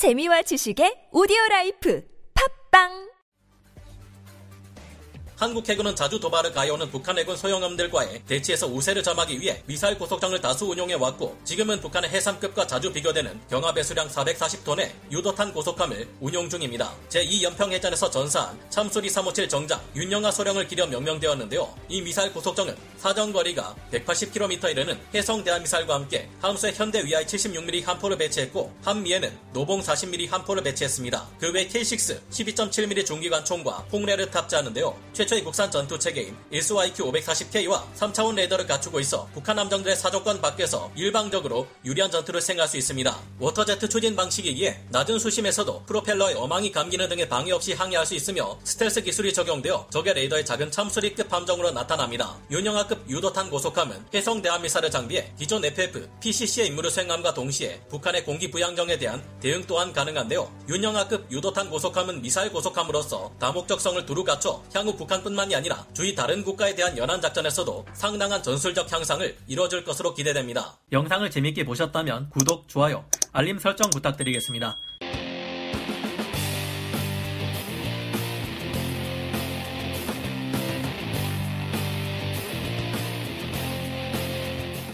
재미와 지식의 오디오 라이프 한국 해군은 자주 도발을 가해오는 북한 해군 소형함들과의 대치에서 우세를 점하기 위해 미사일 고속정을 다수 운용해 왔고 지금은 북한의 해삼급과 자주 비교되는 경하 배수량 440톤의 유도탄 고속함을 운용 중입니다. 제2연평해전에서 전사한 참수리 357 정장 윤영하 소령을 기려 명명되었는데요. 이 미사일 고속정은 사정거리가 180km에 이르는 해성 대함미사일과 함께 함수에 현대 위아 76mm 함포를 배치했고 함미에는 노봉 40mm 함포를 배치했습니다. 그 외 K6 12.7mm 중기관총과 폭뢰를 탑재하는데요. 최초의 국산 전투 체계인 SYQ 540K와 3차원 레이더를 갖추고 있어 북한 함정들의 사정권 밖에서 일방적으로 유리한 전투를 수행할 수 있습니다. 워터제트 추진 방식이기에 낮은 수심에서도 프로펠러에 어망이 감기는 등의 방해 없이 항해할 수 있으며 스텔스 기술이 적용되어 적의 레이더에 작은 참수리급 함정으로 나타납니다. 윤영하급 유도탄 고속함은 해성 대함미사일을 장비해 기존 FF, PCC의 임무를 수행함과 동시에 북한의 공기 부양정에 대한 대응 또한 가능한데요. 윤영하급 유도탄 고속함은 미사일 고속함으로서 다목적성을 두루 갖춰 향후 북한 북한뿐만이 아니라 주위 다른 국가에 대한 연안 작전에서도 상당한 전술적 향상을 이뤄줄 것으로 기대됩니다. 영상을 재밌게 보셨다면 구독, 좋아요, 알림 설정 부탁드리겠습니다.